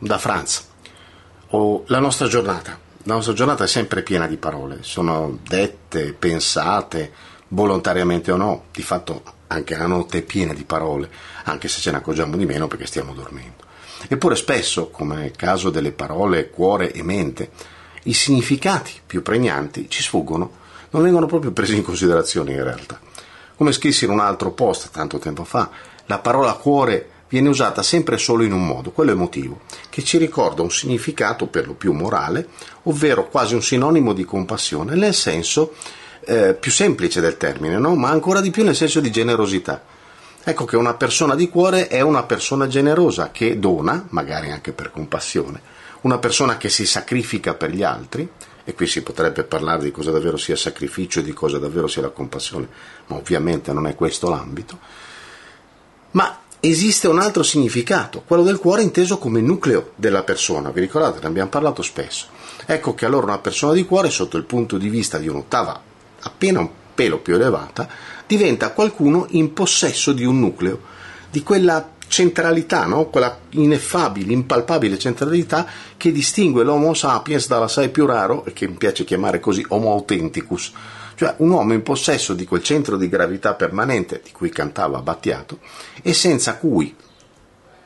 da Franz. Oh, la nostra giornata. La nostra giornata è sempre piena di parole, sono dette, pensate, volontariamente o no, di fatto anche la notte è piena di parole, anche se ce ne accorgiamo di meno perché stiamo dormendo. Eppure spesso, come nel caso delle parole cuore e mente, i significati più pregnanti ci sfuggono, non vengono proprio presi in considerazione in realtà. Come scrissi in un altro post tanto tempo fa, la parola cuore viene usata sempre solo in un modo, quello emotivo, che ci ricorda un significato per lo più morale, ovvero quasi un sinonimo di compassione, nel senso eh, più semplice del termine, no? ma ancora di più nel senso di generosità. Ecco che una persona di cuore è una persona generosa che dona, magari anche per compassione, una persona che si sacrifica per gli altri, e qui si potrebbe parlare di cosa davvero sia sacrificio e di cosa davvero sia la compassione, ma ovviamente non è questo l'ambito, ma esiste un altro significato, quello del cuore inteso come nucleo della persona, vi ricordate, ne abbiamo parlato spesso. Ecco che allora una persona di cuore, sotto il punto di vista di un'ottava appena un pelo più elevata, diventa qualcuno in possesso di un nucleo, di quella centralità, no? quella ineffabile, impalpabile centralità che distingue l'Homo sapiens dall'assai più raro, e che mi piace chiamare così Homo authenticus, cioè un uomo in possesso di quel centro di gravità permanente di cui cantava Battiato e senza cui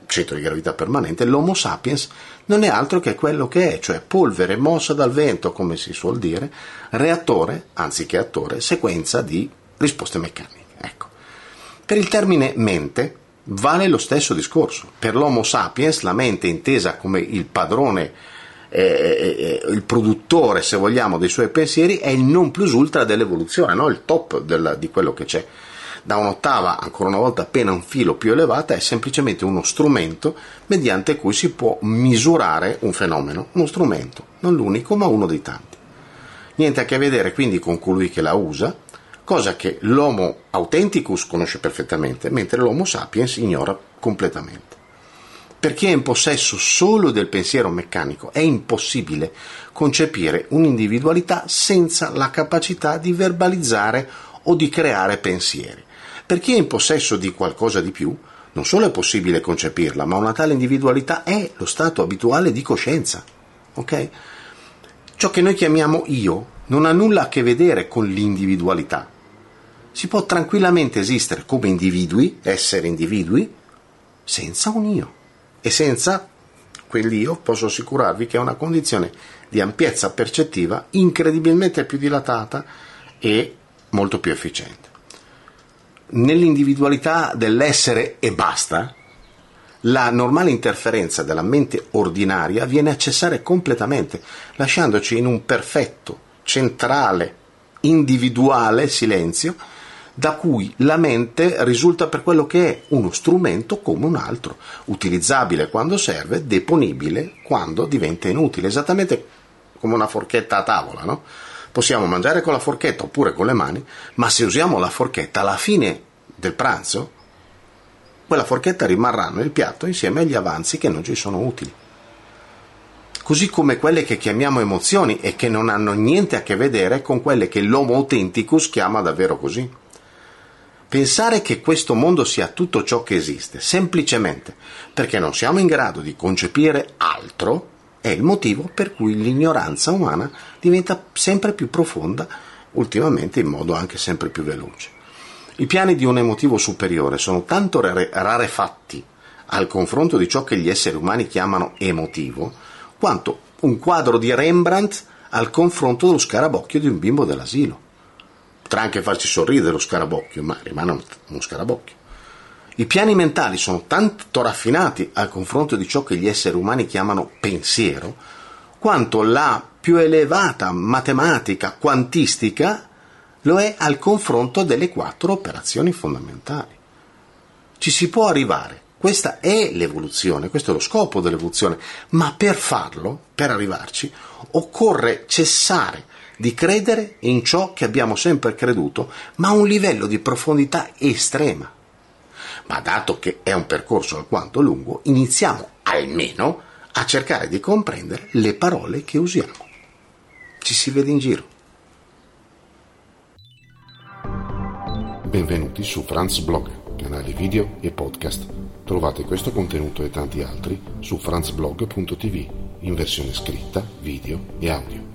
centro di gravità permanente, l'Homo sapiens non è altro che quello che è, cioè polvere mossa dal vento, come si suol dire, reattore, anziché attore, sequenza di risposte meccaniche. Ecco. Per il termine mente vale lo stesso discorso. Per l'Homo sapiens la mente intesa come il padrone, eh, eh, eh, il produttore, se vogliamo, dei suoi pensieri, è il non plus ultra dell'evoluzione, no? il top del, di quello che c'è da un'ottava, ancora una volta appena un filo più elevata, è semplicemente uno strumento mediante cui si può misurare un fenomeno, uno strumento, non l'unico ma uno dei tanti. Niente a che vedere quindi con colui che la usa, cosa che l'Homo authenticus conosce perfettamente, mentre l'Homo sapiens ignora completamente. Per chi è in possesso solo del pensiero meccanico è impossibile concepire un'individualità senza la capacità di verbalizzare o di creare pensieri. Per chi è in possesso di qualcosa di più, non solo è possibile concepirla, ma una tale individualità è lo stato abituale di coscienza. Ok? Ciò che noi chiamiamo io non ha nulla a che vedere con l'individualità. Si può tranquillamente esistere come individui, essere individui, senza un io. E senza quell'io posso assicurarvi che è una condizione di ampiezza percettiva incredibilmente più dilatata e molto più efficiente. Nell'individualità dell'essere e basta, la normale interferenza della mente ordinaria viene a cessare completamente, lasciandoci in un perfetto, centrale, individuale silenzio, da cui la mente risulta per quello che è uno strumento come un altro, utilizzabile quando serve, deponibile quando diventa inutile, esattamente come una forchetta a tavola, no? Possiamo mangiare con la forchetta oppure con le mani, ma se usiamo la forchetta alla fine del pranzo, quella forchetta rimarrà nel piatto insieme agli avanzi che non ci sono utili. Così come quelle che chiamiamo emozioni e che non hanno niente a che vedere con quelle che l'Homo authenticus chiama davvero così. Pensare che questo mondo sia tutto ciò che esiste, semplicemente perché non siamo in grado di concepire altro, è il motivo per cui l'ignoranza umana diventa sempre più profonda, ultimamente in modo anche sempre più veloce. I piani di un emotivo superiore sono tanto rare- rarefatti al confronto di ciò che gli esseri umani chiamano emotivo, quanto un quadro di Rembrandt al confronto dello scarabocchio di un bimbo dell'asilo. Potrà anche farci sorridere lo scarabocchio, ma rimane uno scarabocchio. I piani mentali sono tanto raffinati al confronto di ciò che gli esseri umani chiamano pensiero, quanto la più elevata matematica quantistica lo è al confronto delle quattro operazioni fondamentali. Ci si può arrivare, questa è l'evoluzione, questo è lo scopo dell'evoluzione, ma per farlo, per arrivarci, occorre cessare di credere in ciò che abbiamo sempre creduto, ma a un livello di profondità estrema ma dato che è un percorso alquanto lungo, iniziamo almeno a cercare di comprendere le parole che usiamo. Ci si vede in giro. Benvenuti su Franz Blog, canale video e podcast Trovate questo contenuto e tanti altri su franzblog.tv in versione scritta, video e audio.